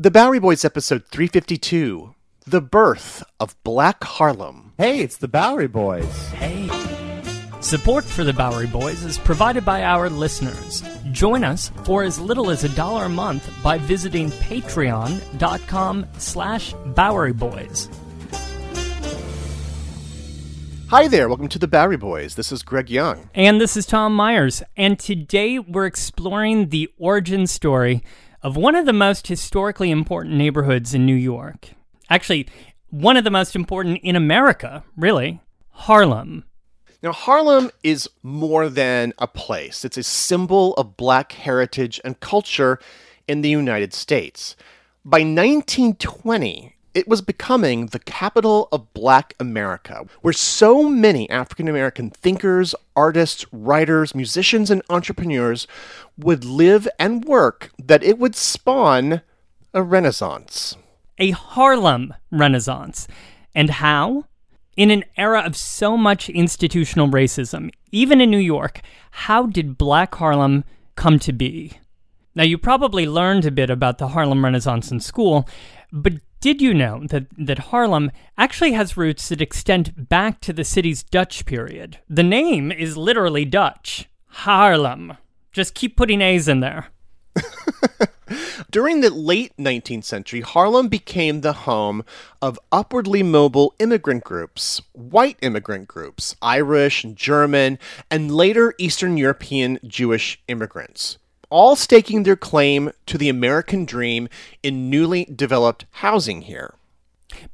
The Bowery Boys episode 352 The Birth of Black Harlem. Hey, it's the Bowery Boys. Hey. Support for the Bowery Boys is provided by our listeners. Join us for as little as a dollar a month by visiting patreon.com slash Bowery Boys. Hi there, welcome to the Bowery Boys. This is Greg Young. And this is Tom Myers. And today we're exploring the origin story of one of the most historically important neighborhoods in New York. Actually, one of the most important in America, really Harlem. Now, Harlem is more than a place, it's a symbol of black heritage and culture in the United States. By 1920, it was becoming the capital of black America, where so many African American thinkers, artists, writers, musicians, and entrepreneurs would live and work that it would spawn a renaissance. A Harlem Renaissance. And how? In an era of so much institutional racism, even in New York, how did Black Harlem come to be? Now, you probably learned a bit about the Harlem Renaissance in school, but did you know that, that Harlem actually has roots that extend back to the city's Dutch period? The name is literally Dutch Harlem. Just keep putting A's in there. During the late 19th century, Harlem became the home of upwardly mobile immigrant groups, white immigrant groups, Irish, and German, and later Eastern European Jewish immigrants, all staking their claim to the American dream in newly developed housing here.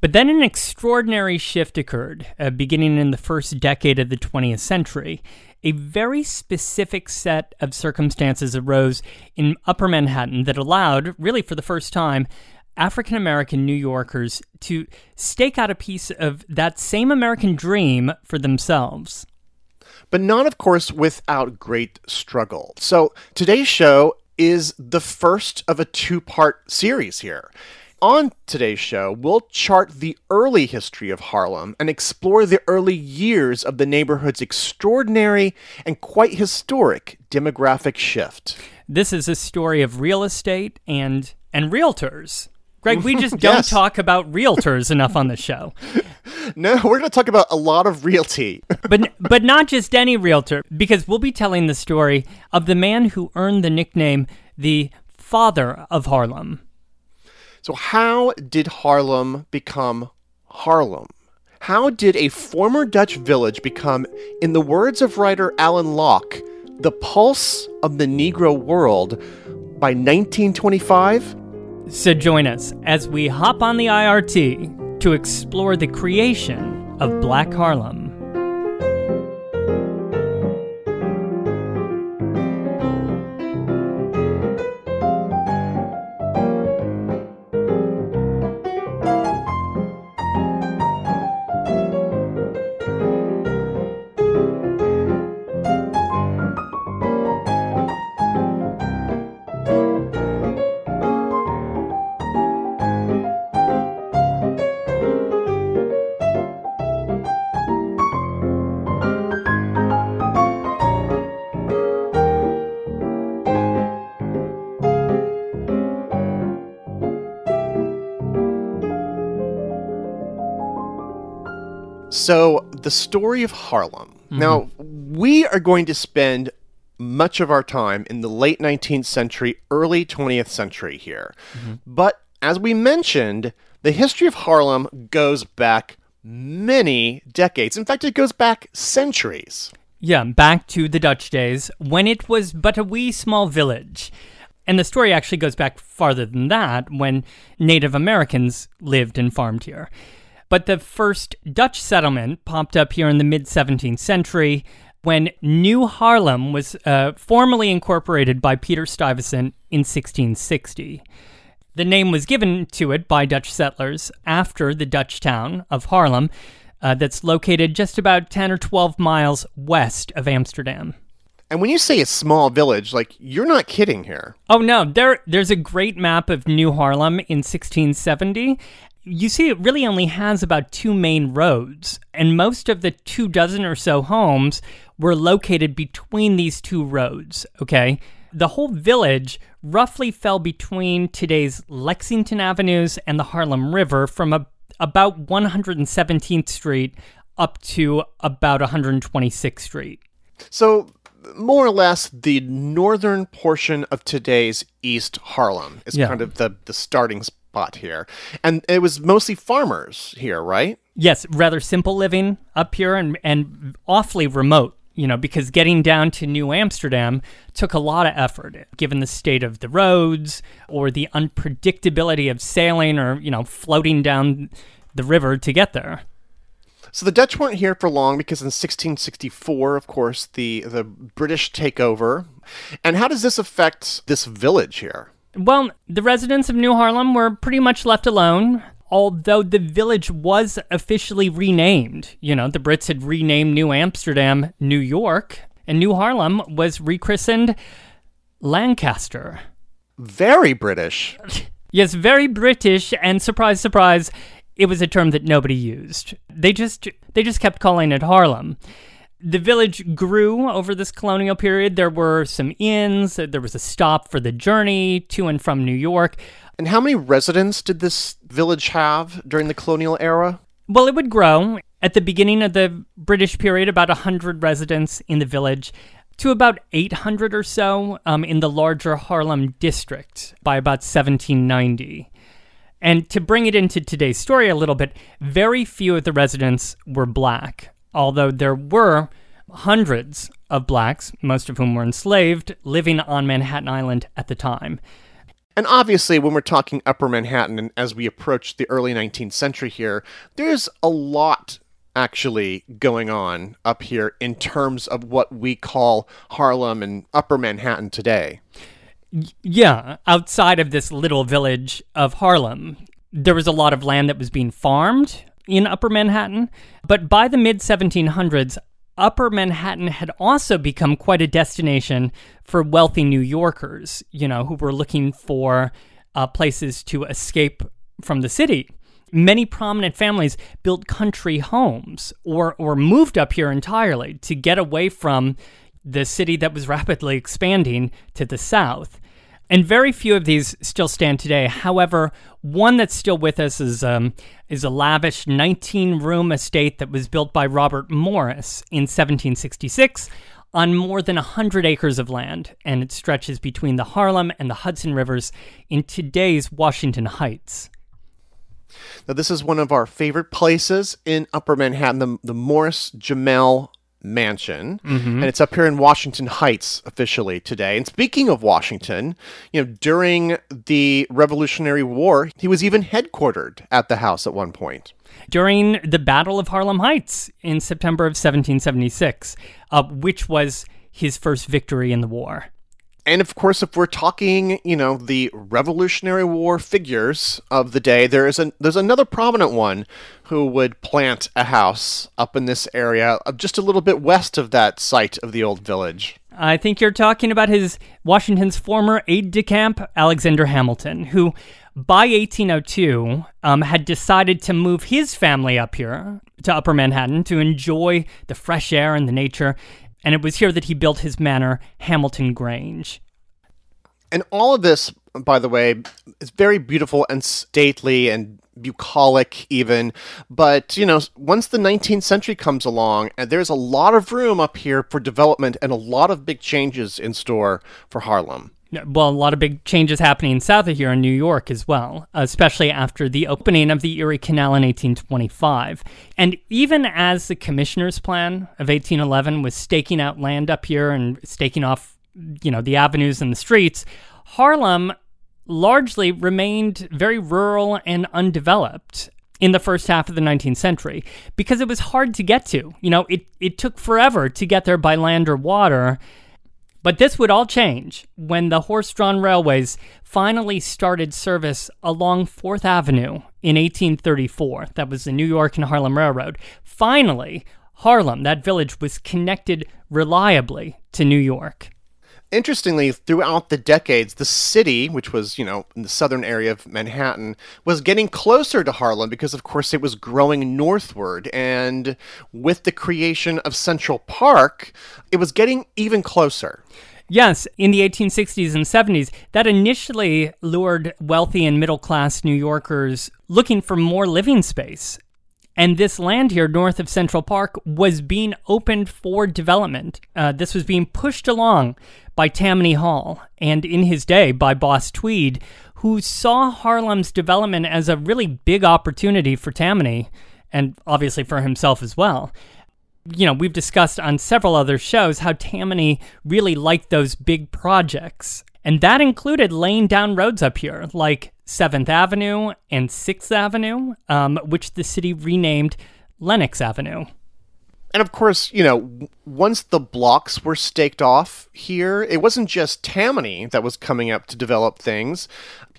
But then an extraordinary shift occurred, uh, beginning in the first decade of the 20th century. A very specific set of circumstances arose in Upper Manhattan that allowed, really for the first time, African American New Yorkers to stake out a piece of that same American dream for themselves. But not, of course, without great struggle. So today's show is the first of a two part series here. On today's show, we'll chart the early history of Harlem and explore the early years of the neighborhood's extraordinary and quite historic demographic shift. This is a story of real estate and and realtors. Greg, we just don't Yes. talk about realtors enough on the show. No, we're going to talk about a lot of realty. But but not just any realtor because we'll be telling the story of the man who earned the nickname the father of Harlem. So, how did Harlem become Harlem? How did a former Dutch village become, in the words of writer Alain Locke, the pulse of the Negro world by 1925? So join us as we hop on the IRT to explore the creation of Black Harlem. So, the story of Harlem. Mm-hmm. Now, we are going to spend much of our time in the late 19th century, early 20th century here. Mm-hmm. But as we mentioned, the history of Harlem goes back many decades. In fact, it goes back centuries. Yeah, back to the Dutch days when it was but a wee small village. And the story actually goes back farther than that when Native Americans lived and farmed here. But the first Dutch settlement popped up here in the mid 17th century when New Harlem was uh, formally incorporated by Peter Stuyvesant in 1660. The name was given to it by Dutch settlers after the Dutch town of Harlem, uh, that's located just about 10 or 12 miles west of Amsterdam. And when you say a small village, like you're not kidding here. Oh no, there there's a great map of New Harlem in 1670. You see it really only has about two main roads, and most of the two dozen or so homes were located between these two roads, okay? The whole village roughly fell between today's Lexington Avenues and the Harlem River from a, about 117th Street up to about 126th Street. So, more or less, the northern portion of today's East Harlem is Yeah. kind of the, the starting spot here. And it was mostly farmers here, right? Yes, rather simple living up here and, and awfully remote, you know, because getting down to New Amsterdam took a lot of effort, given the state of the roads or the unpredictability of sailing or, you know, floating down the river to get there. So the Dutch weren't here for long because in 1664, of course, the, the British take over. And how does this affect this village here? Well, the residents of New Harlem were pretty much left alone, although the village was officially renamed. You know, the Brits had renamed New Amsterdam New York, and New Harlem was rechristened Lancaster. Very British. Yes, very British, and surprise, surprise, it was a term that nobody used. They just they just kept calling it Harlem. The village grew over this colonial period. There were some inns. There was a stop for the journey to and from New York. And how many residents did this village have during the colonial era? Well, it would grow. At the beginning of the British period, about 100 residents in the village, to about 800 or so um, in the larger Harlem district by about 1790. And to bring it into today's story a little bit, very few of the residents were black, although there were hundreds of blacks, most of whom were enslaved, living on Manhattan Island at the time. And obviously, when we're talking Upper Manhattan, and as we approach the early 19th century here, there's a lot actually going on up here in terms of what we call Harlem and Upper Manhattan today. Yeah, outside of this little village of Harlem, there was a lot of land that was being farmed in Upper Manhattan. But by the mid 1700s, Upper Manhattan had also become quite a destination for wealthy New Yorkers, you know, who were looking for uh, places to escape from the city. Many prominent families built country homes or, or moved up here entirely to get away from the city that was rapidly expanding to the south. And very few of these still stand today. However, one that's still with us is um, is a lavish 19 room estate that was built by Robert Morris in 1766 on more than 100 acres of land, and it stretches between the Harlem and the Hudson rivers in today's Washington Heights. Now, this is one of our favorite places in Upper Manhattan, the, the Morris Jumel Mansion, and it's up here in Washington Heights officially today. And speaking of Washington, you know, during the Revolutionary War, he was even headquartered at the house at one point. during the Battle of Harlem Heights in September of 1776, uh, which was his first victory in the war. And of course, if we're talking, you know, the Revolutionary War figures of the day, there is a there's another prominent one who would plant a house up in this area, uh, just a little bit west of that site of the old village. I think you're talking about his Washington's former aide de camp, Alexander Hamilton, who by 1802 um, had decided to move his family up here to Upper Manhattan to enjoy the fresh air and the nature. And it was here that he built his manor, Hamilton Grange. And all of this by the way, is very beautiful and stately and bucolic even but you know once the 19th century comes along and there's a lot of room up here for development and a lot of big changes in store for harlem well, a lot of big changes happening south of here in New York as well, especially after the opening of the Erie Canal in 1825. And even as the Commissioner's Plan of 1811 was staking out land up here and staking off, you know, the avenues and the streets, Harlem largely remained very rural and undeveloped in the first half of the 19th century because it was hard to get to. You know, it, it took forever to get there by land or water. But this would all change when the horse drawn railways finally started service along 4th Avenue in 1834. That was the New York and Harlem Railroad. Finally, Harlem, that village, was connected reliably to New York. Interestingly, throughout the decades, the city, which was, you know, in the southern area of Manhattan, was getting closer to Harlem because, of course, it was growing northward. And with the creation of Central Park, it was getting even closer. Yes, in the 1860s and 70s, that initially lured wealthy and middle class New Yorkers looking for more living space. And this land here north of Central Park was being opened for development. Uh, this was being pushed along by Tammany Hall and in his day by Boss Tweed, who saw Harlem's development as a really big opportunity for Tammany and obviously for himself as well. You know, we've discussed on several other shows how Tammany really liked those big projects. And that included laying down roads up here, like 7th Avenue and 6th Avenue, um, which the city renamed Lenox Avenue. And of course, you know, once the blocks were staked off here, it wasn't just Tammany that was coming up to develop things.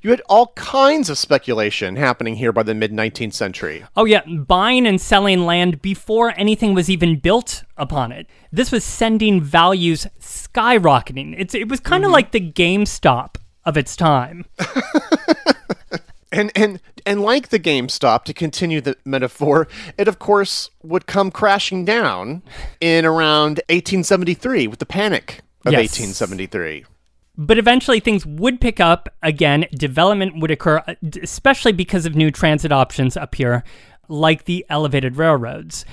You had all kinds of speculation happening here by the mid 19th century. Oh, yeah, buying and selling land before anything was even built upon it. This was sending values skyrocketing. It's, it was kind of mm-hmm. like the GameStop of its time. and and and like the GameStop, to continue the metaphor, it of course would come crashing down in around 1873 with the panic of yes. 1873. But eventually things would pick up again. Development would occur, uh, especially because of new transit options up here, like the elevated railroads.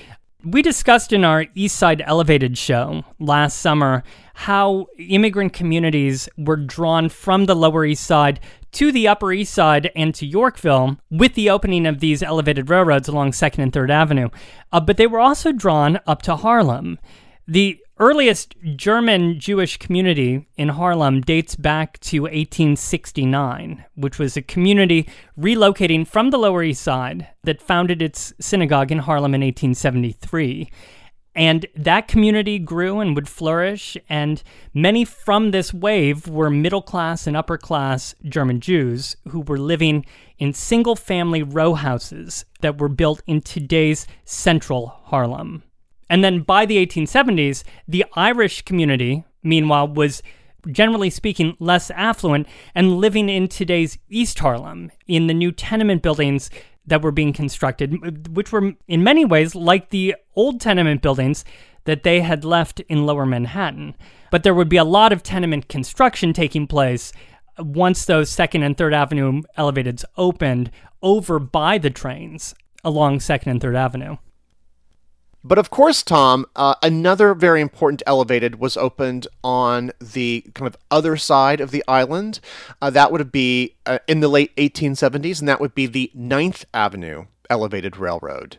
We discussed in our East Side Elevated show last summer how immigrant communities were drawn from the Lower East Side to the Upper East Side and to Yorkville with the opening of these elevated railroads along 2nd and 3rd Avenue. Uh, but they were also drawn up to Harlem. The earliest German Jewish community in Harlem dates back to 1869, which was a community relocating from the Lower East Side that founded its synagogue in Harlem in 1873. And that community grew and would flourish, and many from this wave were middle class and upper class German Jews who were living in single family row houses that were built in today's central Harlem. And then by the 1870s, the Irish community, meanwhile, was generally speaking less affluent and living in today's East Harlem in the new tenement buildings that were being constructed, which were in many ways like the old tenement buildings that they had left in lower Manhattan. But there would be a lot of tenement construction taking place uh, once those Second and Third Avenue elevateds opened over by the trains along Second and Third Avenue. But of course, Tom, uh, another very important elevated was opened on the kind of other side of the island. Uh, that would be uh, in the late 1870s, and that would be the Ninth Avenue Elevated Railroad.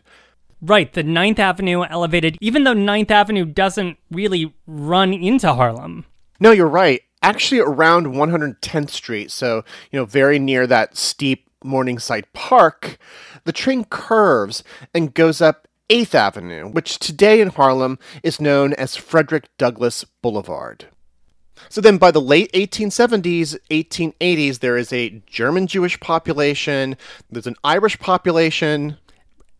Right, the Ninth Avenue Elevated, even though Ninth Avenue doesn't really run into Harlem. No, you're right. Actually, around 110th Street, so, you know, very near that steep Morningside Park, the train curves and goes up 8th Avenue, which today in Harlem is known as Frederick Douglass Boulevard. So then by the late 1870s, 1880s, there is a German Jewish population, there's an Irish population.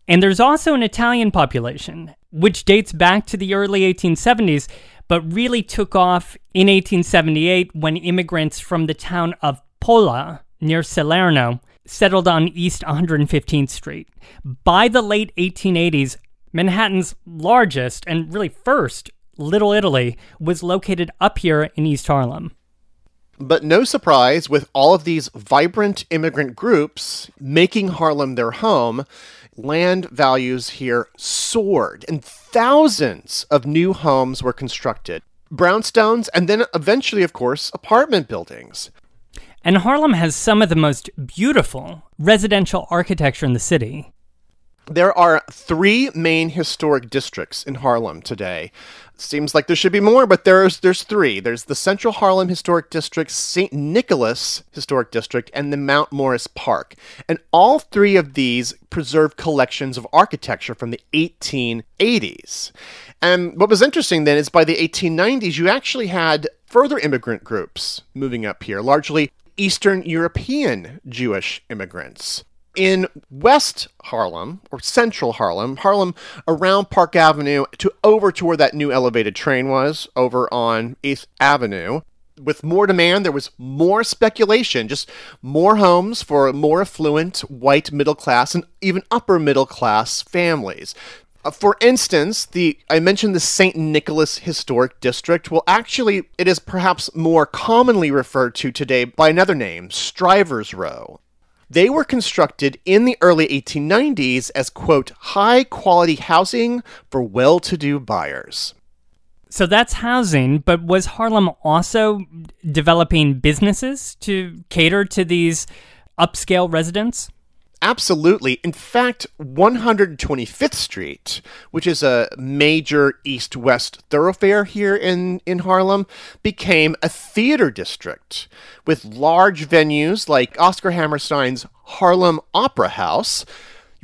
And there's also an Italian population, which dates back to the early 1870s, but really took off in 1878 when immigrants from the town of Polla near Salerno settled on East 115th Street. By the late 1880s, Manhattan's largest and really first Little Italy was located up here in East Harlem. But no surprise, with all of these vibrant immigrant groups making Harlem their home, land values here soared and thousands of new homes were constructed. Brownstones, and then eventually, of course, apartment buildings. And Harlem has some of the most beautiful residential architecture in the city. There are three main historic districts in Harlem today. Seems like there should be more, but there's there's three. There's the Central Harlem Historic District, St. Nicholas Historic District, and the Mount Morris Park. And all three of these preserve collections of architecture from the 1880s. And what was interesting then is by the 1890s, you actually had further immigrant groups moving up here, largely Eastern European Jewish immigrants in West Harlem or Central Harlem, Harlem around Park Avenue to over to where that new elevated train was over on 8th Avenue. With more demand, there was more speculation, just more homes for more affluent white middle class and even upper middle class families. Uh, for instance, the I mentioned the St. Nicholas Historic District. Well, actually, it is perhaps more commonly referred to today by another name, Strivers Row. They were constructed in the early 1890s as, quote, high quality housing for well to do buyers. So that's housing, but was Harlem also developing businesses to cater to these upscale residents? Absolutely. In fact, 125th Street, which is a major east west thoroughfare here in, in Harlem, became a theater district with large venues like Oscar Hammerstein's Harlem Opera House.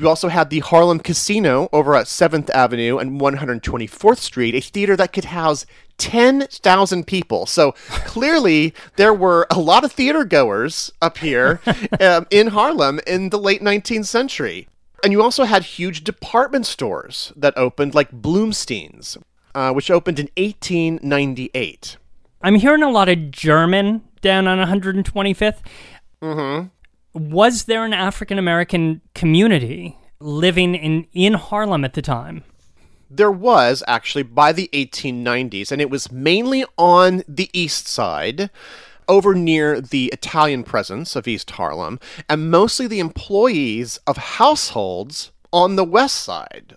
You also had the Harlem Casino over at 7th Avenue and 124th Street, a theater that could house 10,000 people. So clearly, there were a lot of theater goers up here um, in Harlem in the late 19th century. And you also had huge department stores that opened, like Blumstein's, uh, which opened in 1898. I'm hearing a lot of German down on 125th. Mm-hmm. Was there an African American community living in, in Harlem at the time? there was actually by the 1890s, and it was mainly on the east side, over near the Italian presence of East Harlem, and mostly the employees of households on the west side.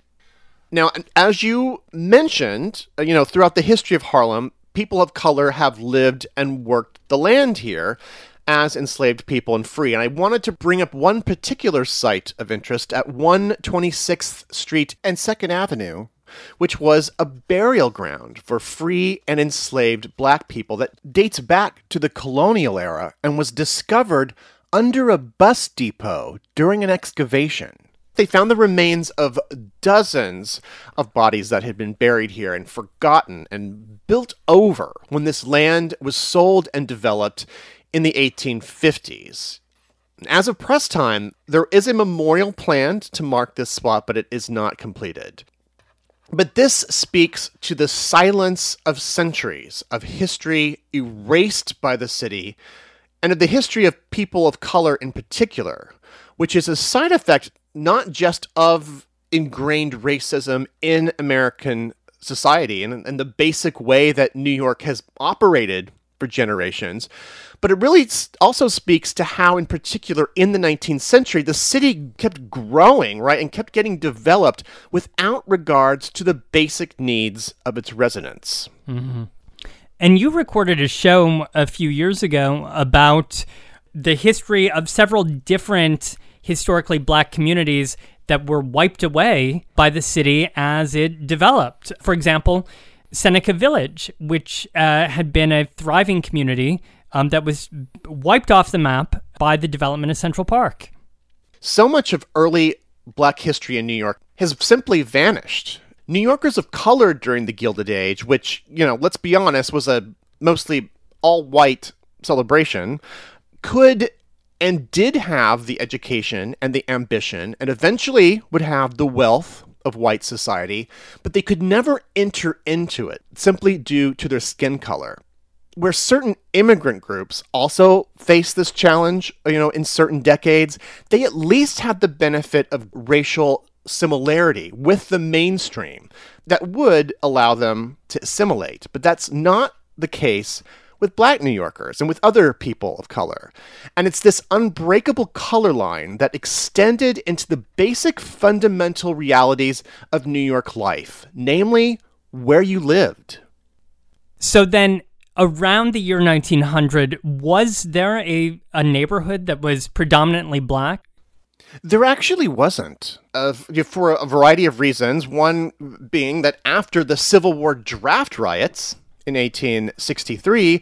Now, as you mentioned, uh, you know, throughout the history of Harlem, people of color have lived and worked the land here as enslaved people and free. And I wanted to bring up one particular site of interest at 126th Street and 2nd Avenue which was a burial ground for free and enslaved black people that dates back to the colonial era and was discovered under a bus depot during an excavation. They found the remains of dozens of bodies that had been buried here and forgotten and built over when this land was sold and developed in the 1850s. As of press time, there is a memorial planned to mark this spot, but it is not completed. But this speaks to the silence of centuries of history erased by the city and of the history of people of color in particular, which is a side effect not just of ingrained racism in American society and, and the basic way that New York has operated for generations, but it really also speaks to how, in particular, in the 19th century, the city kept growing, right, and kept getting developed without regards to the basic needs of its residents. Mm-hmm. And you recorded a show a few years ago about the history of several different historically black communities that were wiped away by the city as it developed. For example, Seneca Village, which uh, had been a thriving community um, that was wiped off the map by the development of Central Park. So much of early black history in New York has simply vanished. New Yorkers of color during the Gilded Age, which, you know, let's be honest, was a mostly all white celebration, could and did have the education and the ambition, and eventually would have the wealth of white society, but they could never enter into it simply due to their skin color where certain immigrant groups also face this challenge, you know, in certain decades, they at least had the benefit of racial similarity with the mainstream that would allow them to assimilate. But that's not the case with black New Yorkers and with other people of color. And it's this unbreakable color line that extended into the basic fundamental realities of New York life, namely where you lived. So then, around the year 1900, was there a, a neighborhood that was predominantly black? There actually wasn't, uh, for a variety of reasons. One being that after the Civil War draft riots in 1863,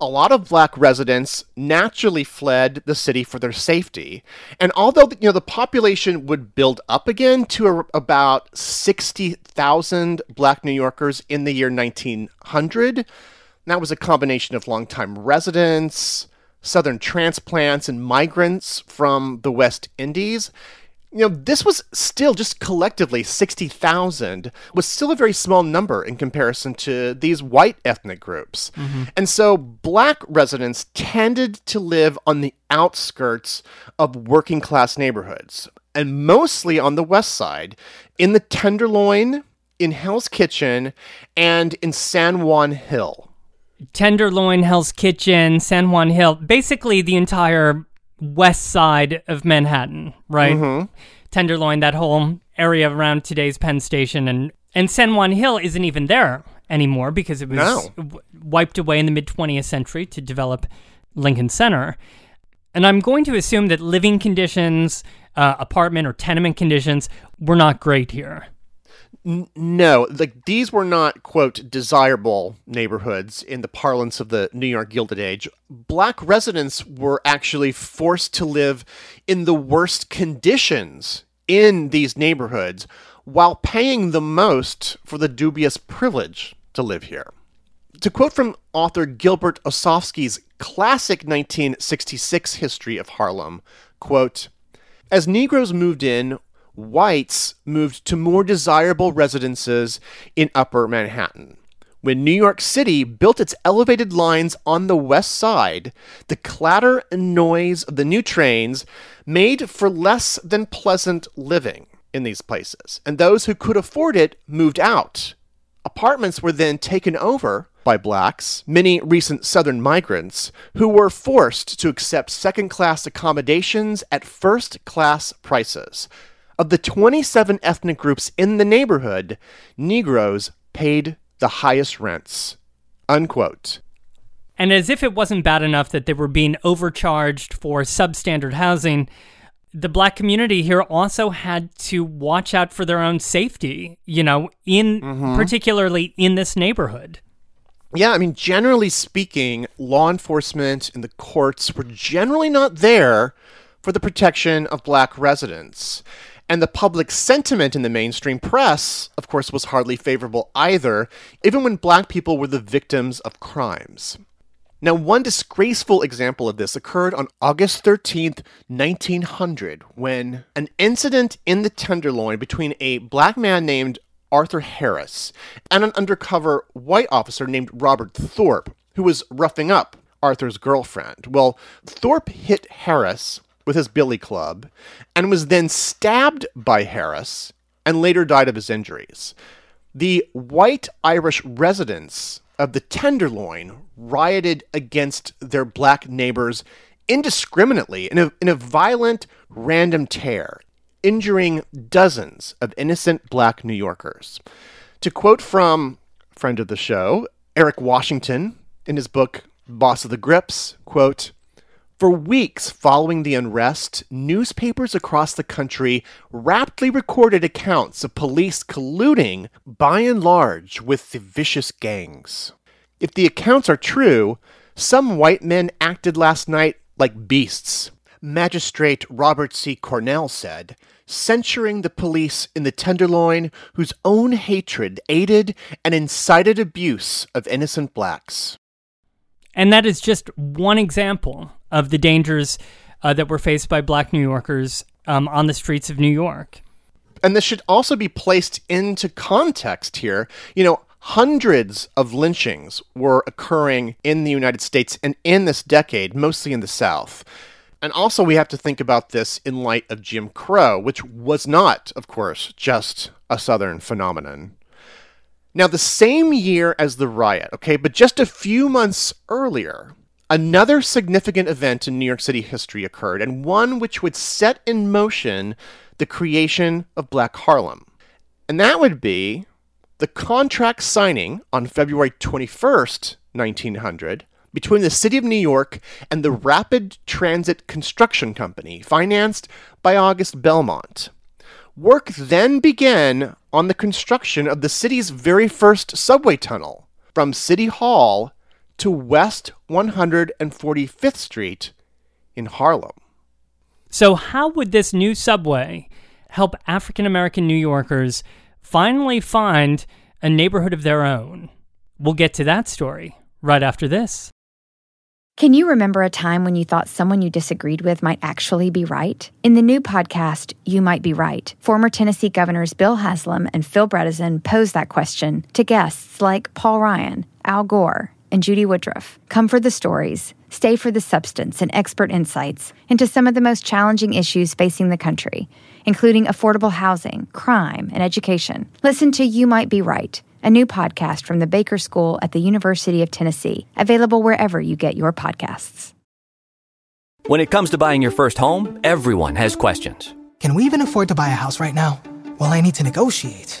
a lot of black residents naturally fled the city for their safety. And although you know the population would build up again to a, about 60,000 black New Yorkers in the year 1900, that was a combination of longtime residents, southern transplants and migrants from the West Indies. You know, this was still just collectively 60,000 was still a very small number in comparison to these white ethnic groups. Mm-hmm. And so black residents tended to live on the outskirts of working class neighborhoods and mostly on the west side in the Tenderloin, in Hell's Kitchen, and in San Juan Hill. Tenderloin, Hell's Kitchen, San Juan Hill, basically the entire west side of Manhattan, right? Mm-hmm. Tenderloin, that whole area around today's Penn Station, and and San Juan Hill isn't even there anymore because it was no. w- wiped away in the mid 20th century to develop Lincoln Center. And I'm going to assume that living conditions, uh, apartment or tenement conditions, were not great here no, like these were not quote desirable neighborhoods in the parlance of the New York Gilded Age. Black residents were actually forced to live in the worst conditions in these neighborhoods while paying the most for the dubious privilege to live here. To quote from author Gilbert Osofsky's classic 1966 history of Harlem, quote, as Negroes moved in, whites moved to more desirable residences in upper Manhattan. When New York City built its elevated lines on the west side, the clatter and noise of the new trains made for less than pleasant living in these places, and those who could afford it moved out. Apartments were then taken over by blacks, many recent Southern migrants, who were forced to accept second class accommodations at first class prices. Of the 27 ethnic groups in the neighborhood, Negroes paid the highest rents. Unquote. And as if it wasn't bad enough that they were being overcharged for substandard housing, the black community here also had to watch out for their own safety, you know, in mm-hmm. particularly in this neighborhood. Yeah, I mean, generally speaking, law enforcement and the courts were generally not there for the protection of black residents. And the public sentiment in the mainstream press, of course, was hardly favorable either, even when black people were the victims of crimes. Now, one disgraceful example of this occurred on August 13th, 1900, when an incident in the Tenderloin between a black man named Arthur Harris and an undercover white officer named Robert Thorpe, who was roughing up Arthur's girlfriend. Well, Thorpe hit Harris with his billy club and was then stabbed by Harris and later died of his injuries. The white Irish residents of the Tenderloin rioted against their black neighbors indiscriminately in a, in a violent, random tear, injuring dozens of innocent black New Yorkers. To quote from friend of the show, Eric Washington, in his book Boss of the Grips, quote, for weeks following the unrest, newspapers across the country rapidly recorded accounts of police colluding, by and large, with the vicious gangs. If the accounts are true, some white men acted last night like beasts. Magistrate Robert C. Cornell said, censuring the police in the Tenderloin whose own hatred aided and incited abuse of innocent blacks. And that is just one example of the dangers uh, that were faced by black New Yorkers um, on the streets of New York. And this should also be placed into context here. You know, hundreds of lynchings were occurring in the United States and in this decade, mostly in the South. And also, we have to think about this in light of Jim Crow, which was not, of course, just a Southern phenomenon. Now, the same year as the riot, okay, but just a few months earlier, another significant event in New York City history occurred, and one which would set in motion the creation of Black Harlem. And that would be the contract signing on February 21st, 1900, between the City of New York and the Rapid Transit Construction Company, financed by August Belmont. Work then began on the construction of the city's very first subway tunnel from City Hall to West 145th Street in Harlem. So, how would this new subway help African American New Yorkers finally find a neighborhood of their own? We'll get to that story right after this. Can you remember a time when you thought someone you disagreed with might actually be right? In the new podcast, You Might Be Right, former Tennessee governors Bill Haslam and Phil Bredesen pose that question to guests like Paul Ryan, Al Gore, and Judy Woodruff. Come for the stories, stay for the substance and expert insights into some of the most challenging issues facing the country, including affordable housing, crime, and education. Listen to You Might Be Right a new podcast from the Baker School at the University of Tennessee, available wherever you get your podcasts. When it comes to buying your first home, everyone has questions. Can we even afford to buy a house right now? Well, I need to negotiate.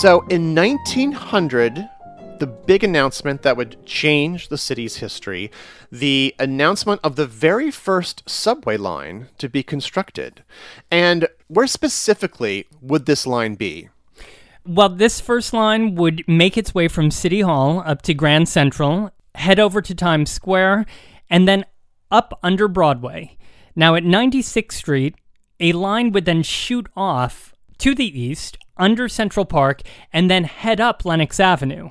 So in 1900, the big announcement that would change the city's history, the announcement of the very first subway line to be constructed. And where specifically would this line be? Well, this first line would make its way from City Hall up to Grand Central, head over to Times Square, and then up under Broadway. Now, at 96th Street, a line would then shoot off to the east under Central Park and then head up Lenox Avenue,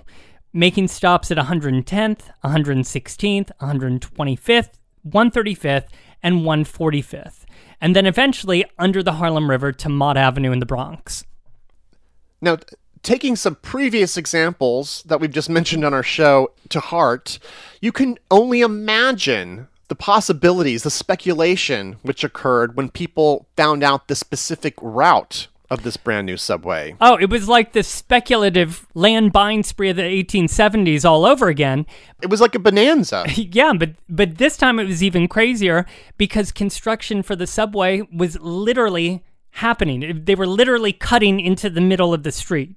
making stops at 110th, 116th, 125th, 135th, and 145th, and then eventually under the Harlem River to Mott Avenue in the Bronx. Now, taking some previous examples that we've just mentioned on our show to heart, you can only imagine the possibilities, the speculation which occurred when people found out the specific route of this brand new subway. Oh, it was like the speculative land buying spree of the 1870s all over again. It was like a bonanza. yeah, but but this time it was even crazier because construction for the subway was literally happening. They were literally cutting into the middle of the street.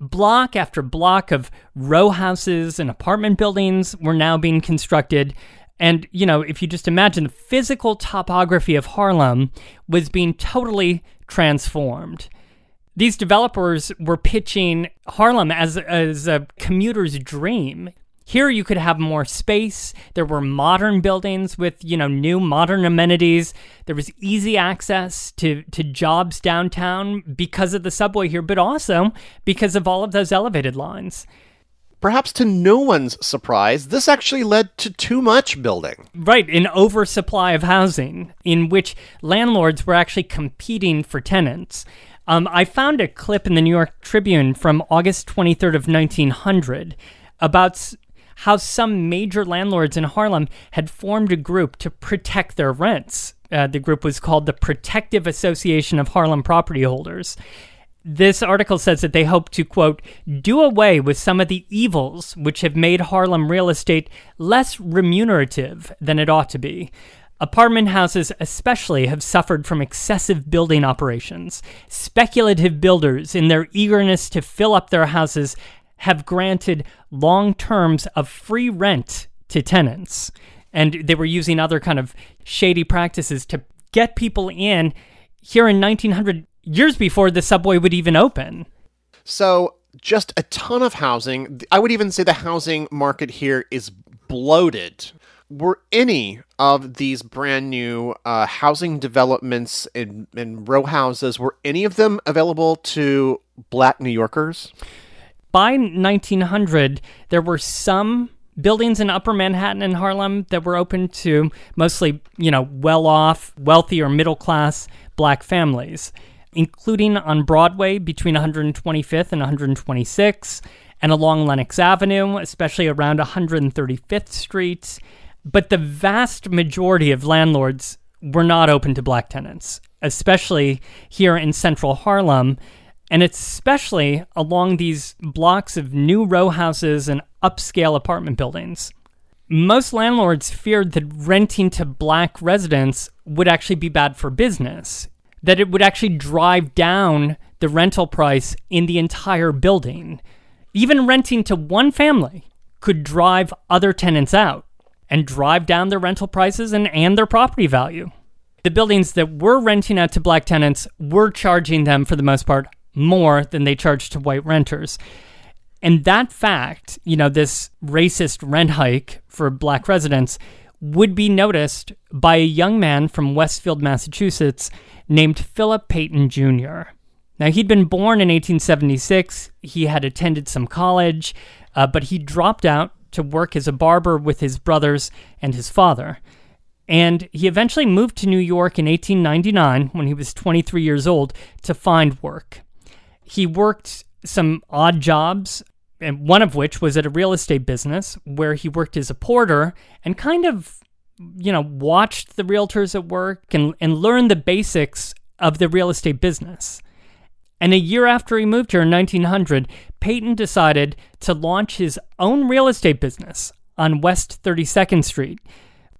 Block after block of row houses and apartment buildings were now being constructed. And, you know, if you just imagine the physical topography of Harlem was being totally transformed. These developers were pitching Harlem as, as a commuter's dream. Here you could have more space. There were modern buildings with, you know, new modern amenities. There was easy access to, to jobs downtown because of the subway here, but also because of all of those elevated lines. Perhaps to no one's surprise, this actually led to too much building. Right, an oversupply of housing in which landlords were actually competing for tenants. Um, I found a clip in the New York Tribune from August 23rd of 1900 about how some major landlords in Harlem had formed a group to protect their rents. Uh, the group was called the Protective Association of Harlem Property Holders. This article says that they hope to, quote, do away with some of the evils which have made Harlem real estate less remunerative than it ought to be. Apartment houses, especially, have suffered from excessive building operations. Speculative builders, in their eagerness to fill up their houses, have granted long terms of free rent to tenants. And they were using other kind of shady practices to get people in. Here in 1900, years before the subway would even open. So, just a ton of housing. I would even say the housing market here is bloated. Were any of these brand new uh, housing developments in, in row houses, were any of them available to black New Yorkers? By 1900, there were some buildings in upper Manhattan and Harlem that were open to mostly, you know, well off, wealthy or middle class black families including on Broadway between 125th and 126th, and along Lenox Avenue, especially around 135th Street. But the vast majority of landlords were not open to black tenants, especially here in central Harlem. And especially along these blocks of new row houses and upscale apartment buildings. Most landlords feared that renting to black residents would actually be bad for business that it would actually drive down the rental price in the entire building. Even renting to one family could drive other tenants out and drive down their rental prices and, and their property value. The buildings that were renting out to black tenants were charging them, for the most part, more than they charged to white renters. And that fact, you know, this racist rent hike for black residents, would be noticed by a young man from Westfield, Massachusetts, named Philip Payton Jr. Now, he'd been born in 1876. He had attended some college, uh, but he dropped out to work as a barber with his brothers and his father. And he eventually moved to New York in 1899 when he was 23 years old to find work. He worked some odd jobs, and one of which was at a real estate business where he worked as a porter and kind of you know, watched the realtors at work and, and learned the basics of the real estate business. And a year after he moved here in 1900, Payton decided to launch his own real estate business on West 32nd Street,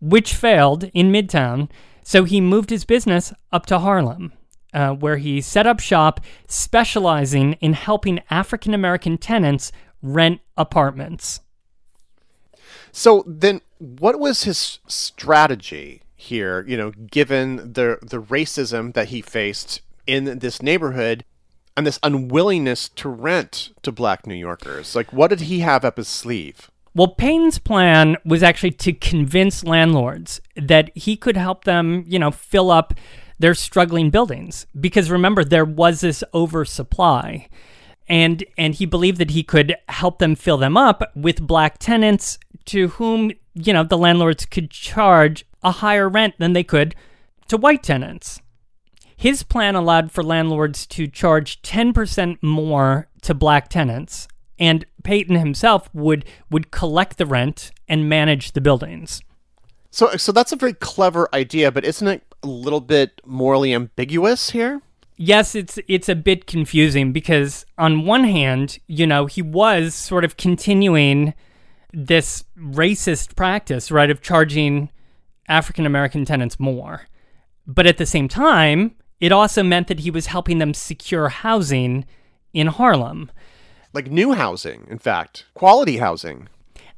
which failed in Midtown. So he moved his business up to Harlem, uh, where he set up shop specializing in helping African American tenants rent apartments. So then, what was his strategy here? You know, given the the racism that he faced in this neighborhood and this unwillingness to rent to black New Yorkers. Like, what did he have up his sleeve? Well, Payton's plan was actually to convince landlords that he could help them, you know, fill up their struggling buildings. Because remember, there was this oversupply. And and he believed that he could help them fill them up with black tenants to whom, you know, the landlords could charge a higher rent than they could to white tenants. His plan allowed for landlords to charge 10% more to black tenants, and Payton himself would would collect the rent and manage the buildings. So so that's a very clever idea, but isn't it a little bit morally ambiguous here? Yes, it's it's a bit confusing because on one hand, you know, he was sort of continuing this racist practice, right, of charging African American tenants more. But at the same time, it also meant that he was helping them secure housing in Harlem. Like new housing, in fact, quality housing.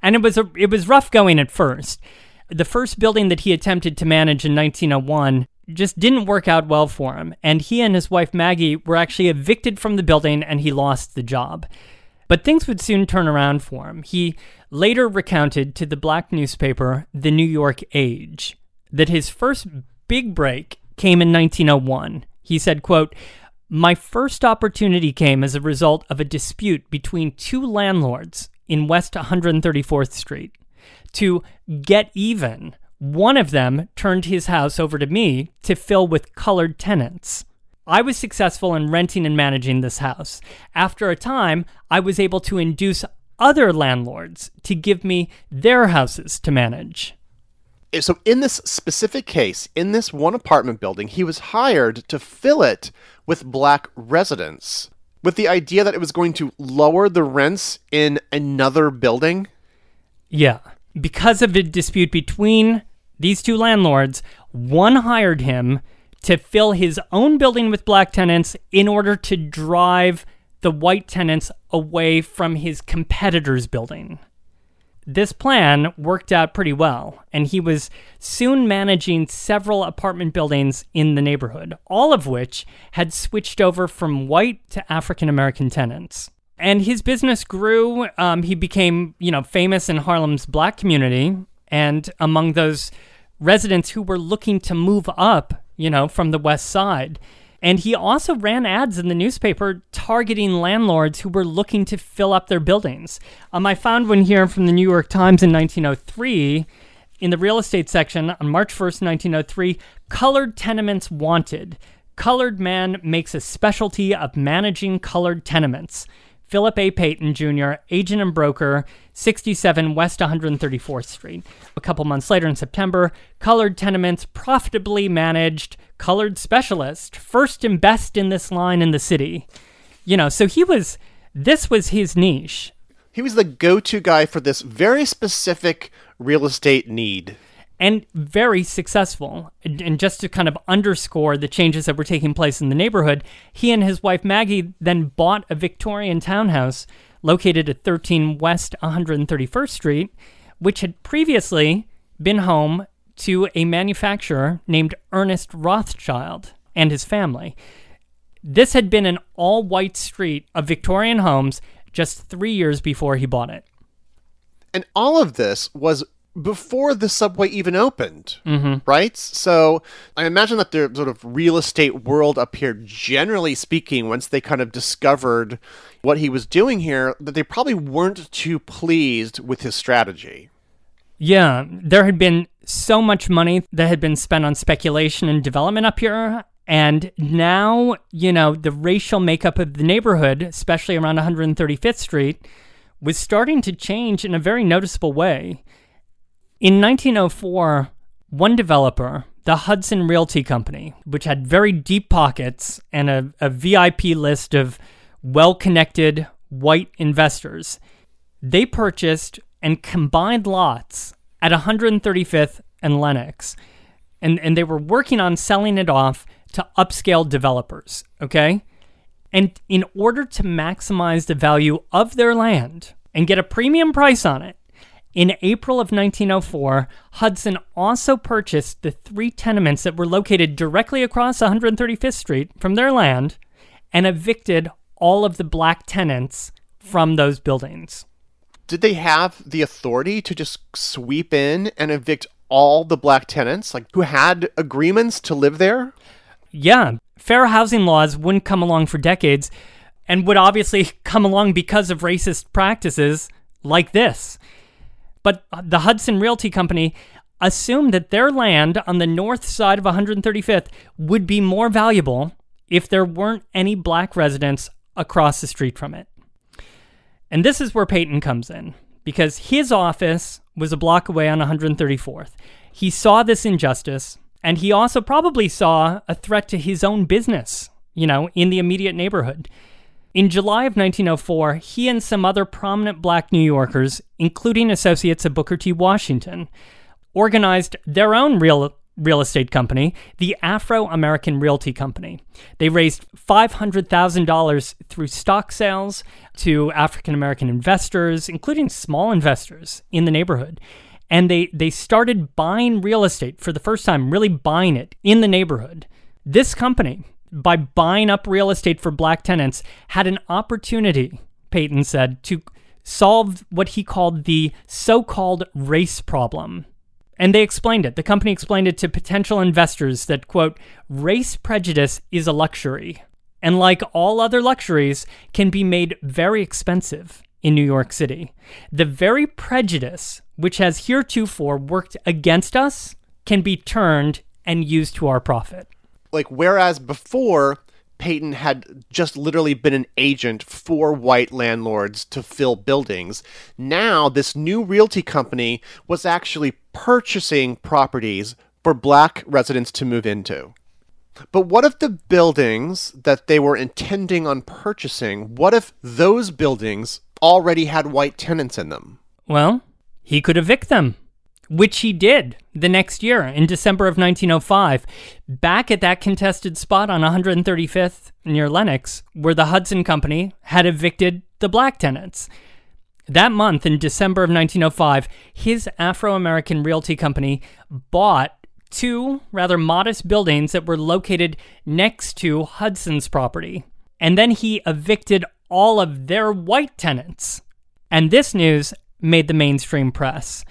And it was a, it was rough going at first. The first building that he attempted to manage in 1901 just didn't work out well for him, and he and his wife Maggie were actually evicted from the building and he lost the job. But things would soon turn around for him. He later recounted to the black newspaper, The New York Age, that his first big break came in 1901. He said, quote, My first opportunity came as a result of a dispute between two landlords in West 134th Street. To get even, one of them turned his house over to me to fill with colored tenants. I was successful in renting and managing this house. After a time, I was able to induce other landlords to give me their houses to manage. Eh, so, in this specific case, in this one apartment building, he was hired to fill it with black residents with the idea that it was going to lower the rents in another building. Yeah. Because of a dispute between these two landlords, one hired him to fill his own building with black tenants in order to drive the white tenants away from his competitor's building. This plan worked out pretty well, and he was soon managing several apartment buildings in the neighborhood, all of which had switched over from white to African American tenants. And his business grew. Um, he became, you know, famous in Harlem's black community, and among those residents who were looking to move up, you know, from the west side. And he also ran ads in the newspaper targeting landlords who were looking to fill up their buildings. Um, I found one here from the New York Times in 1903 in the real estate section on March 1st, 1903 Colored Tenements Wanted. Colored man makes a specialty of managing colored tenements. Philip A. Payton Jr., agent and broker, 67 West 134th Street. A couple months later in September, colored tenements profitably managed colored specialist, first and best in this line in the city. You know, so he was, this was his niche. He was the go to guy for this very specific real estate need. And very successful. And just to kind of underscore the changes that were taking place in the neighborhood, he and his wife Maggie then bought a Victorian townhouse located at 13 West 131st Street, which had previously been home to a manufacturer named Ernest Rothschild and his family. This had been an all white street of Victorian homes just three years before he bought it. And all of this was before the subway even opened, mm-hmm. right? So I imagine that the sort of real estate world up here, generally speaking, once they kind of discovered what he was doing here, that they probably weren't too pleased with his strategy. Yeah, there had been so much money that had been spent on speculation and development up here. And now, you know, the racial makeup of the neighborhood, especially around 135th Street, was starting to change in a very noticeable way. In 1904, one developer, the Hudson Realty Company, which had very deep pockets and a, a VIP list of well connected white investors, they purchased and combined lots at 135th and Lenox. And, and they were working on selling it off to upscale developers, okay? And in order to maximize the value of their land and get a premium price on it, in April of 1904, Hudson also purchased the three tenements that were located directly across 135th Street from their land and evicted all of the black tenants from those buildings did they have the authority to just sweep in and evict all the black tenants, like who had agreements to live there? Yeah, fair housing laws wouldn't come along for decades and would obviously come along because of racist practices like this. But the Hudson Realty Company assumed that their land on the north side of 135th would be more valuable if there weren't any black residents across the street from it. And this is where Payton comes in because his office was a block away on 134th. He saw this injustice and he also probably saw a threat to his own business, you know, in the immediate neighborhood. In July of 1904, he and some other prominent black New Yorkers, including associates of Booker T. Washington, organized their own real real estate company, the Afro American Realty Company. They raised $500,000 through stock sales to African American investors, including small investors in the neighborhood. And they, they started buying real estate for the first time, really buying it in the neighborhood. This company, by buying up real estate for black tenants, had an opportunity, Payton said, to solve what he called the so called race problem and they explained it. The company explained it to potential investors that, quote, race prejudice is a luxury, and like all other luxuries, can be made very expensive in New York City. The very prejudice which has heretofore worked against us can be turned and used to our profit. Like, whereas before, Payton had just literally been an agent for white landlords to fill buildings. Now, this new realty company was actually purchasing properties for black residents to move into. But what if the buildings that they were intending on purchasing, what if those buildings already had white tenants in them? Well, he could evict them, which he did the next year in December of 1905, back at that contested spot on 135th near Lenox, where the Hudson Company had evicted the black tenants. That month, in December of 1905, his Afro American Realty Company bought two rather modest buildings that were located next to Hudson's property. And then he evicted all of their white tenants. And this news made the mainstream press.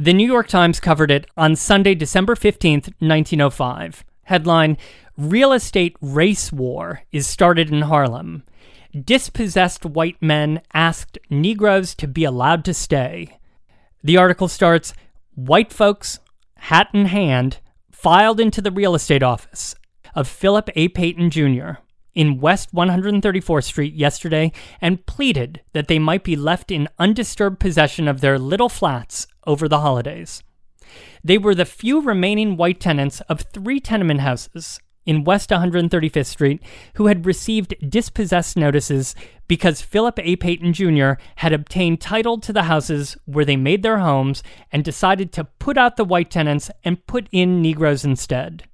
The New York Times covered it on Sunday, December 15th, 1905. Headline Real Estate Race War is started in Harlem. Dispossessed white men asked Negroes to be allowed to stay. The article starts White folks hat in hand, filed into the real estate office of Philip A. Payton Jr. in West 134th Street yesterday and pleaded that they might be left in undisturbed possession of their little flats over the holidays. They were the few remaining white tenants of three tenement houses in West 135th Street who had received dispossessed notices because Philip A. Payton Jr. had obtained title to the houses where they made their homes and decided to put out the white tenants and put in Negroes instead.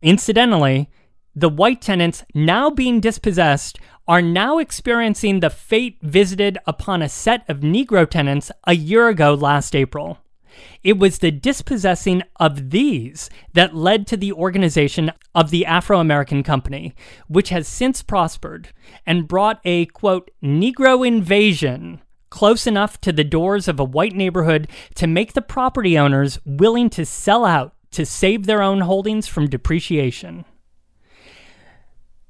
Incidentally, the white tenants now being dispossessed are now experiencing the fate visited upon a set of Negro tenants a year ago last April. It was the dispossessing of these that led to the organization of the Afro American Company, which has since prospered and brought a, quote, Negro invasion close enough to the doors of a white neighborhood to make the property owners willing to sell out to save their own holdings from depreciation.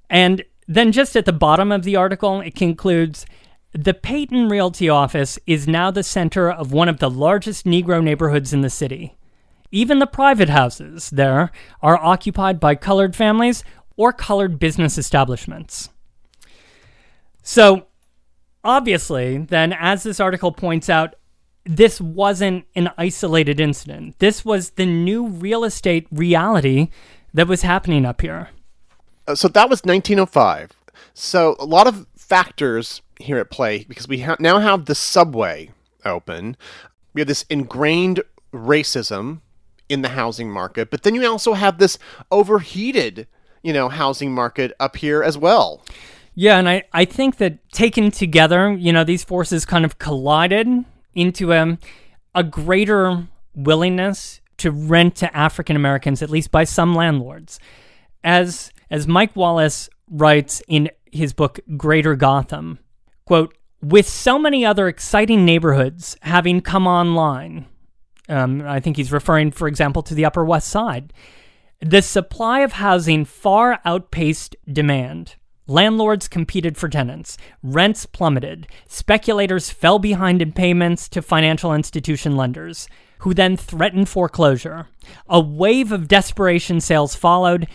And then, just at the bottom of the article, it concludes the Payton Realty office is now the center of one of the largest Negro neighborhoods in the city. Even the private houses there are occupied by colored families or colored business establishments. So, obviously, then, as this article points out, this wasn't an isolated incident. This was the new real estate reality that was happening up here. Uh, so that was 1905. So a lot of factors here at play because we ha- now have the subway open. We have this ingrained racism in the housing market, but then you also have this overheated, you know, housing market up here as well. Yeah, and I, I think that taken together, you know, these forces kind of collided into a, a greater willingness to rent to African Americans, at least by some landlords. As as Mike Wallace writes in his book Greater Gotham, quote, with so many other exciting neighborhoods having come online, um, I think he's referring, for example, to the Upper West Side, the supply of housing far outpaced demand. Landlords competed for tenants, rents plummeted, speculators fell behind in payments to financial institution lenders, who then threatened foreclosure. A wave of desperation sales followed.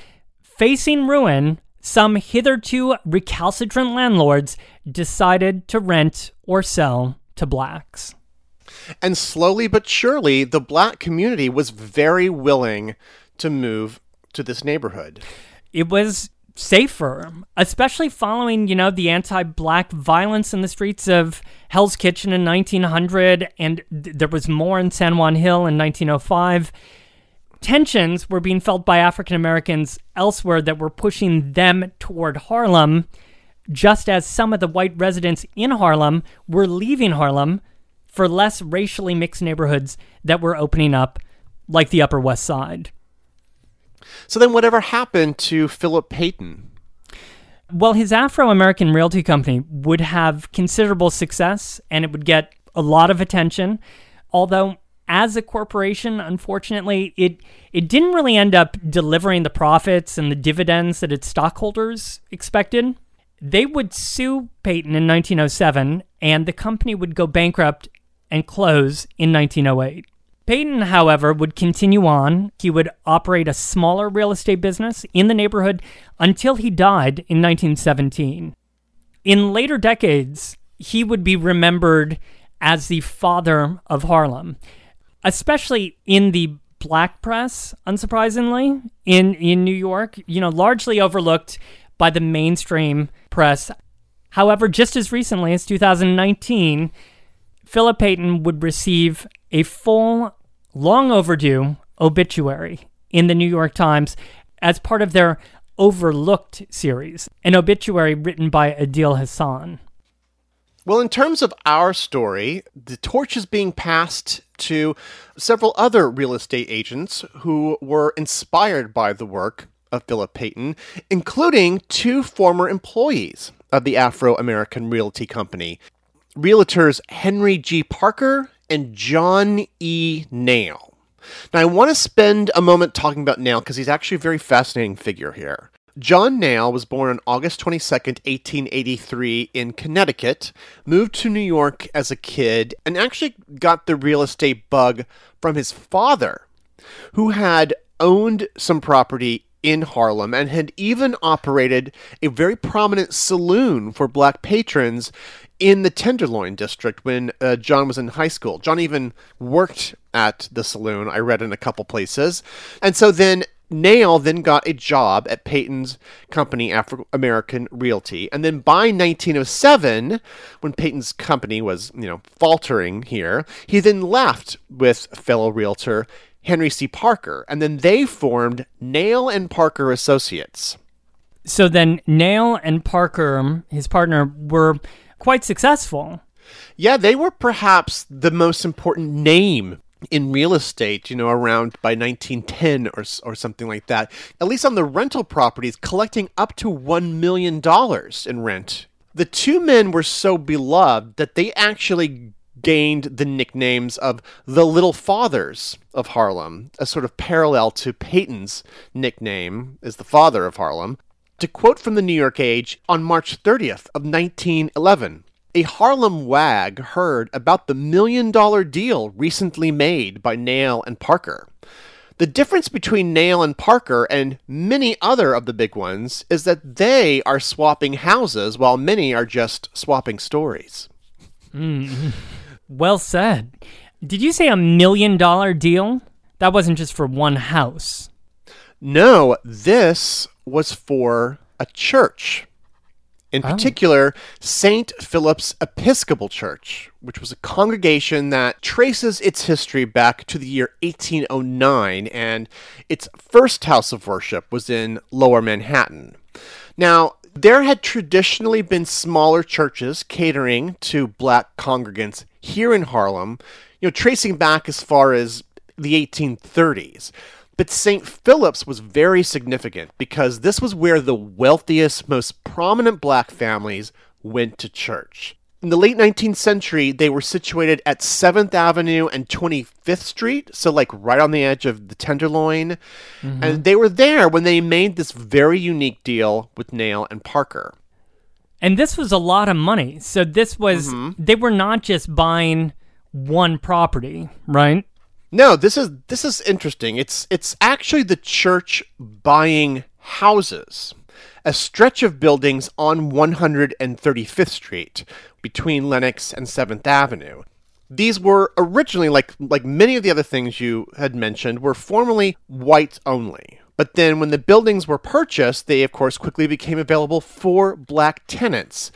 Facing ruin, some hitherto recalcitrant landlords decided to rent or sell to blacks. And slowly but surely, the black community was very willing to move to this neighborhood. It was safer, especially following, you know, the anti-black violence in the streets of Hell's Kitchen in 1900 and th- there was more in San Juan Hill in 1905 tensions were being felt by African Americans elsewhere that were pushing them toward Harlem, just as some of the white residents in Harlem were leaving Harlem for less racially mixed neighborhoods that were opening up, like the Upper West Side. So then, whatever happened to Philip Payton? Well, his Afro American Realty Company would have considerable success and it would get a lot of attention, although as a corporation, unfortunately, it it didn't really end up delivering the profits and the dividends that its stockholders expected. They would sue Payton in 1907, and the company would go bankrupt and close in 1908. Payton, however, would continue on. He would operate a smaller real estate business in the neighborhood until he died in 1917. In later decades, he would be remembered as the father of Harlem, especially in the black press, unsurprisingly, in, in New York, you know, largely overlooked by the mainstream press. However, just as recently as 2019, Philip Payton would receive a full, long overdue obituary in the New York Times as part of their Overlooked series, an obituary written by Adeel Hassan. Well, in terms of our story, the torch is being passed to several other real estate agents who were inspired by the work of Philip Payton, including two former employees of the Afro American Realty Company, realtors Henry C. Parker and John E. Nail. Now, I want to spend a moment talking about Nail because he's actually a very fascinating figure here. John Nail was born on August 22nd, 1883, in Connecticut, moved to New York as a kid, and actually got the real estate bug from his father, who had owned some property in Harlem and had even operated a very prominent saloon for black patrons in the Tenderloin district when uh, John was in high school. John even worked at the saloon, I read in a couple places. And so then Nail then got a job at Payton's company, Afro American Realty. And then by 1907, when Payton's company was, you know, faltering here, he then left with fellow realtor Henry C. Parker. And then they formed Nail and Parker Associates. So then Nail and Parker, his partner, were quite successful. Yeah, they were perhaps the most important name in real estate, you know, around by 1910 or, or something like that, at least on the rental properties, collecting up to $1 million in rent. The two men were so beloved that they actually gained the nicknames of the Little Fathers of Harlem, a sort of parallel to Payton's nickname as the father of Harlem. To quote from the New York Age, on March 30th of 1911, a Harlem wag heard about the million dollar deal recently made by Nail and Parker. The difference between Nail and Parker and many other of the big ones is that they are swapping houses while many are just swapping stories. Mm. Well said. Did you say a million dollar deal? That wasn't just for one house. No, this was for a church. In oh. particular, St. Philip's Episcopal Church, which was a congregation that traces its history back to the year 1809, and its first house of worship was in Lower Manhattan. Now, there had traditionally been smaller churches catering to black congregants here in Harlem, you know, tracing back as far as the 1830s. But St. Philip's was very significant because this was where the wealthiest, most prominent black families went to church. In the late 19th century, they were situated at 7th Avenue and 25th Street, so like right on the edge of the Tenderloin. Mm-hmm. And they were there when they made this very unique deal with Nail and Parker. And this was a lot of money. So this was, mm-hmm. they were not just buying one property, right? No, this is this is interesting. It's it's actually the church buying houses, a stretch of buildings on 135th Street between Lenox and 7th Avenue. These were originally like like many of the other things you had mentioned were formerly white only. But then when the buildings were purchased, they of course quickly became available for black tenants.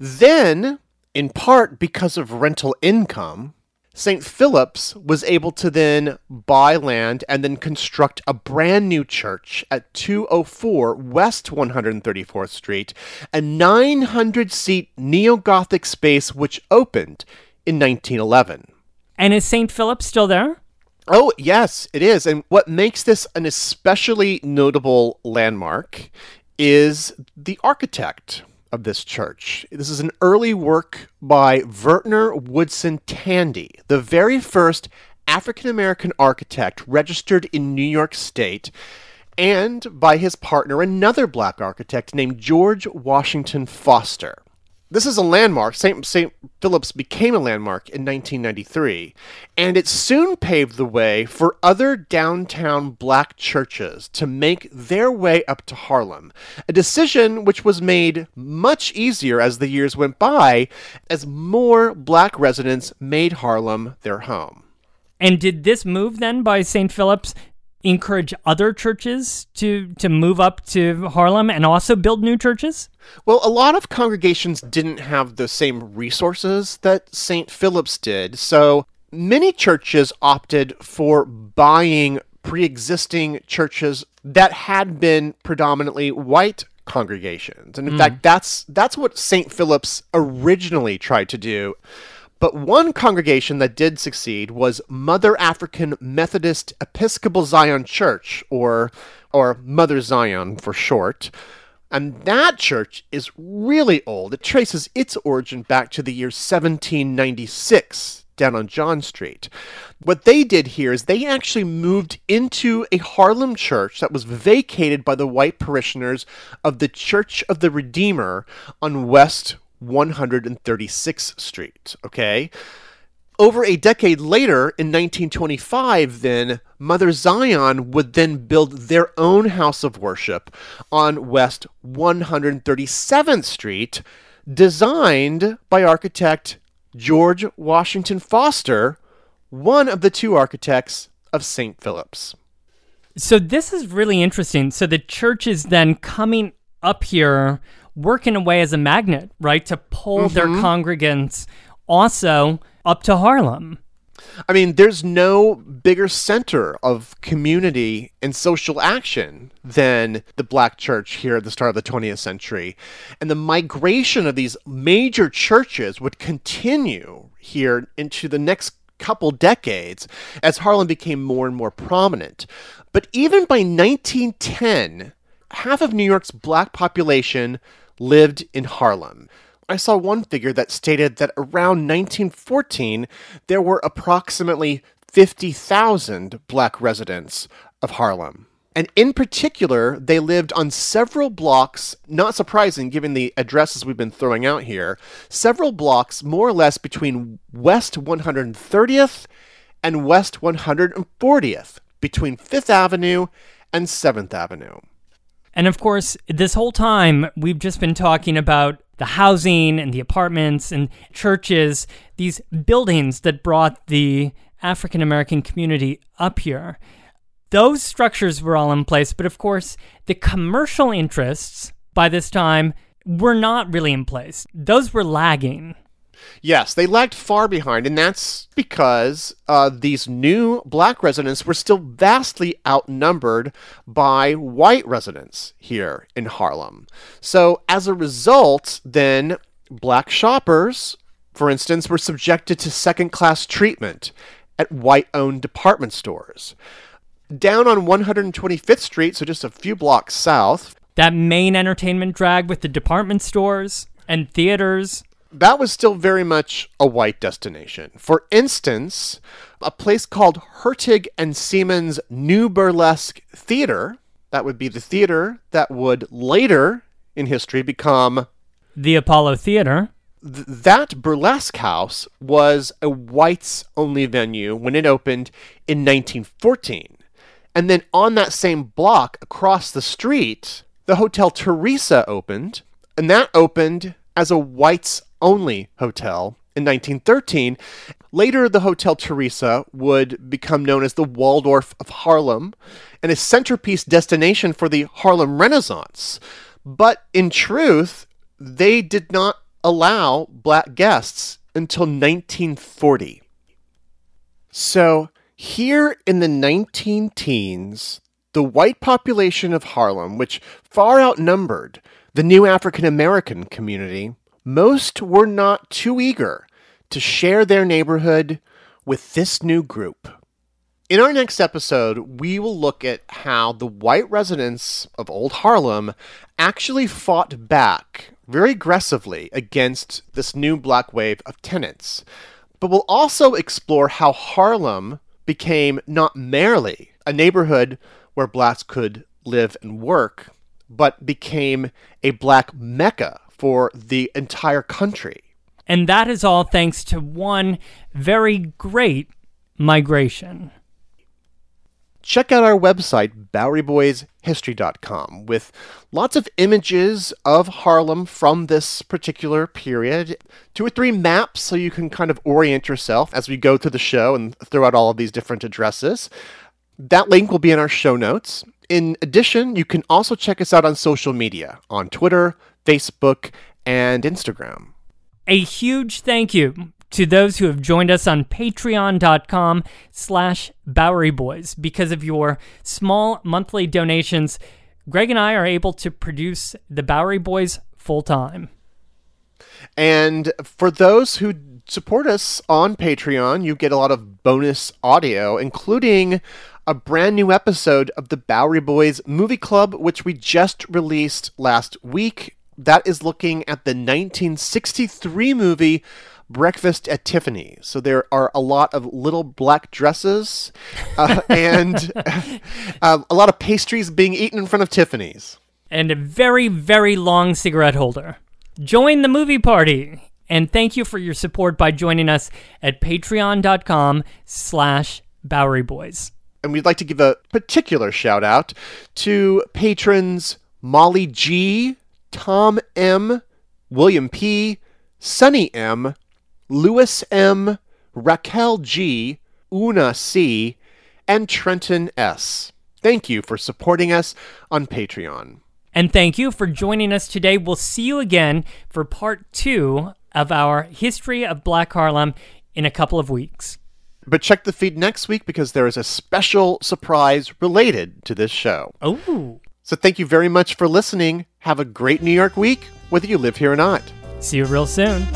Then, in part because of rental income, St. Philip's was able to then buy land and then construct a brand new church at 204 West 134th Street, a 900 seat neo Gothic space which opened in 1911. And is St. Philip's still there? Oh, yes, it is. And what makes this an especially notable landmark is the architect of this church. This is an early work by Vertner Woodson Tandy, the very first African American architect registered in New York State, and by his partner, another black architect named George Washington Foster. This is a landmark. St. St. Philip's became a landmark in 1993, and it soon paved the way for other downtown black churches to make their way up to Harlem, a decision which was made much easier as the years went by as more black residents made Harlem their home. And did this move then by St. Philip's encourage other churches to to move up to Harlem and also build new churches? Well, a lot of congregations didn't have the same resources that St. Philip's did, so many churches opted for buying pre-existing churches that had been predominantly white congregations. And in mm. fact, that's that's what St. Philip's originally tried to do. But one congregation that did succeed was Mother African Methodist Episcopal Zion Church, or, or Mother Zion for short. And that church is really old. It traces its origin back to the year 1796 down on John Street. What they did here is they actually moved into a Harlem church that was vacated by the white parishioners of the Church of the Redeemer on West 136th Street, okay? Over a decade later, in 1925, then, Mother Zion would then build their own house of worship on West 137th Street, designed by architect George Washington Foster, one of the two architects of St. Philip's. So, this is really interesting. So, the church is then coming up here work in a way as a magnet, right, to pull mm-hmm. their congregants also up to Harlem. I mean, there's no bigger center of community and social action than the black church here at the start of the 20th century. And the migration of these major churches would continue here into the next couple decades as Harlem became more and more prominent. But even by 1910, half of New York's black population lived in Harlem. I saw one figure that stated that around 1914 there were approximately 50,000 black residents of Harlem. And in particular, they lived on several blocks, not surprising given the addresses we've been throwing out here, several blocks more or less between West 130th and West 140th, between 5th Avenue and 7th Avenue. And of course, this whole time, we've just been talking about the housing and the apartments and churches, these buildings that brought the African American community up here. Those structures were all in place, but of course, the commercial interests by this time were not really in place. Those were lagging. Yes, they lagged far behind, and that's because uh, these new black residents were still vastly outnumbered by white residents here in Harlem. So, as a result, then black shoppers, for instance, were subjected to second class treatment at white owned department stores. Down on 125th Street, so just a few blocks south, that main entertainment drag with the department stores and theaters that was still very much a white destination. For instance, a place called Hurtig and Seamon's New Burlesque Theater, that would be the theater that would later in history become the Apollo Theater. Th- that burlesque house was a whites only venue when it opened in 1914. And then on that same block across the street, the Hotel Theresa opened, and that opened as a whites only hotel in 1913. Later, the Hotel Theresa would become known as the Waldorf of Harlem and a centerpiece destination for the Harlem Renaissance. But in truth, they did not allow black guests until 1940. So, here in the 19 teens, the white population of Harlem, which far outnumbered the new African American community, most were not too eager to share their neighborhood with this new group. In our next episode, we will look at how the white residents of Old Harlem actually fought back very aggressively against this new black wave of tenants. But we'll also explore how Harlem became not merely a neighborhood where blacks could live and work, but became a black mecca for the entire country. And that is all thanks to one very great migration. Check out our website, BoweryBoysHistory.com, with lots of images of Harlem from this particular period. Two or three maps so you can kind of orient yourself as we go through the show and throw out all of these different addresses. That link will be in our show notes. In addition, you can also check us out on social media on Twitter, Facebook, and Instagram. A huge thank you to those who have joined us on patreon.com slash Bowery Boys. Because of your small monthly donations, Greg and I are able to produce the Bowery Boys full time. And for those who support us on Patreon, you get a lot of bonus audio, including a brand new episode of the Bowery Boys Movie Club, which we just released last week. That is looking at the 1963 movie Breakfast at Tiffany. So there are a lot of little black dresses uh, and uh, a lot of pastries being eaten in front of Tiffany's. And a very, very long cigarette holder. Join the movie party. And thank you for your support by joining us at patreon.com slash Bowery Boys. And we'd like to give a particular shout out to patrons Molly G, Tom M, William P, Sunny M, Lewis M, Raquel G, Una C, and Trenton S. Thank you for supporting us on Patreon. And thank you for joining us today. We'll see you again for part two of our History of Black Harlem in a couple of weeks. But check the feed next week because there is a special surprise related to this show. Oh. So thank you very much for listening. Have a great New York week, whether you live here or not. See you real soon.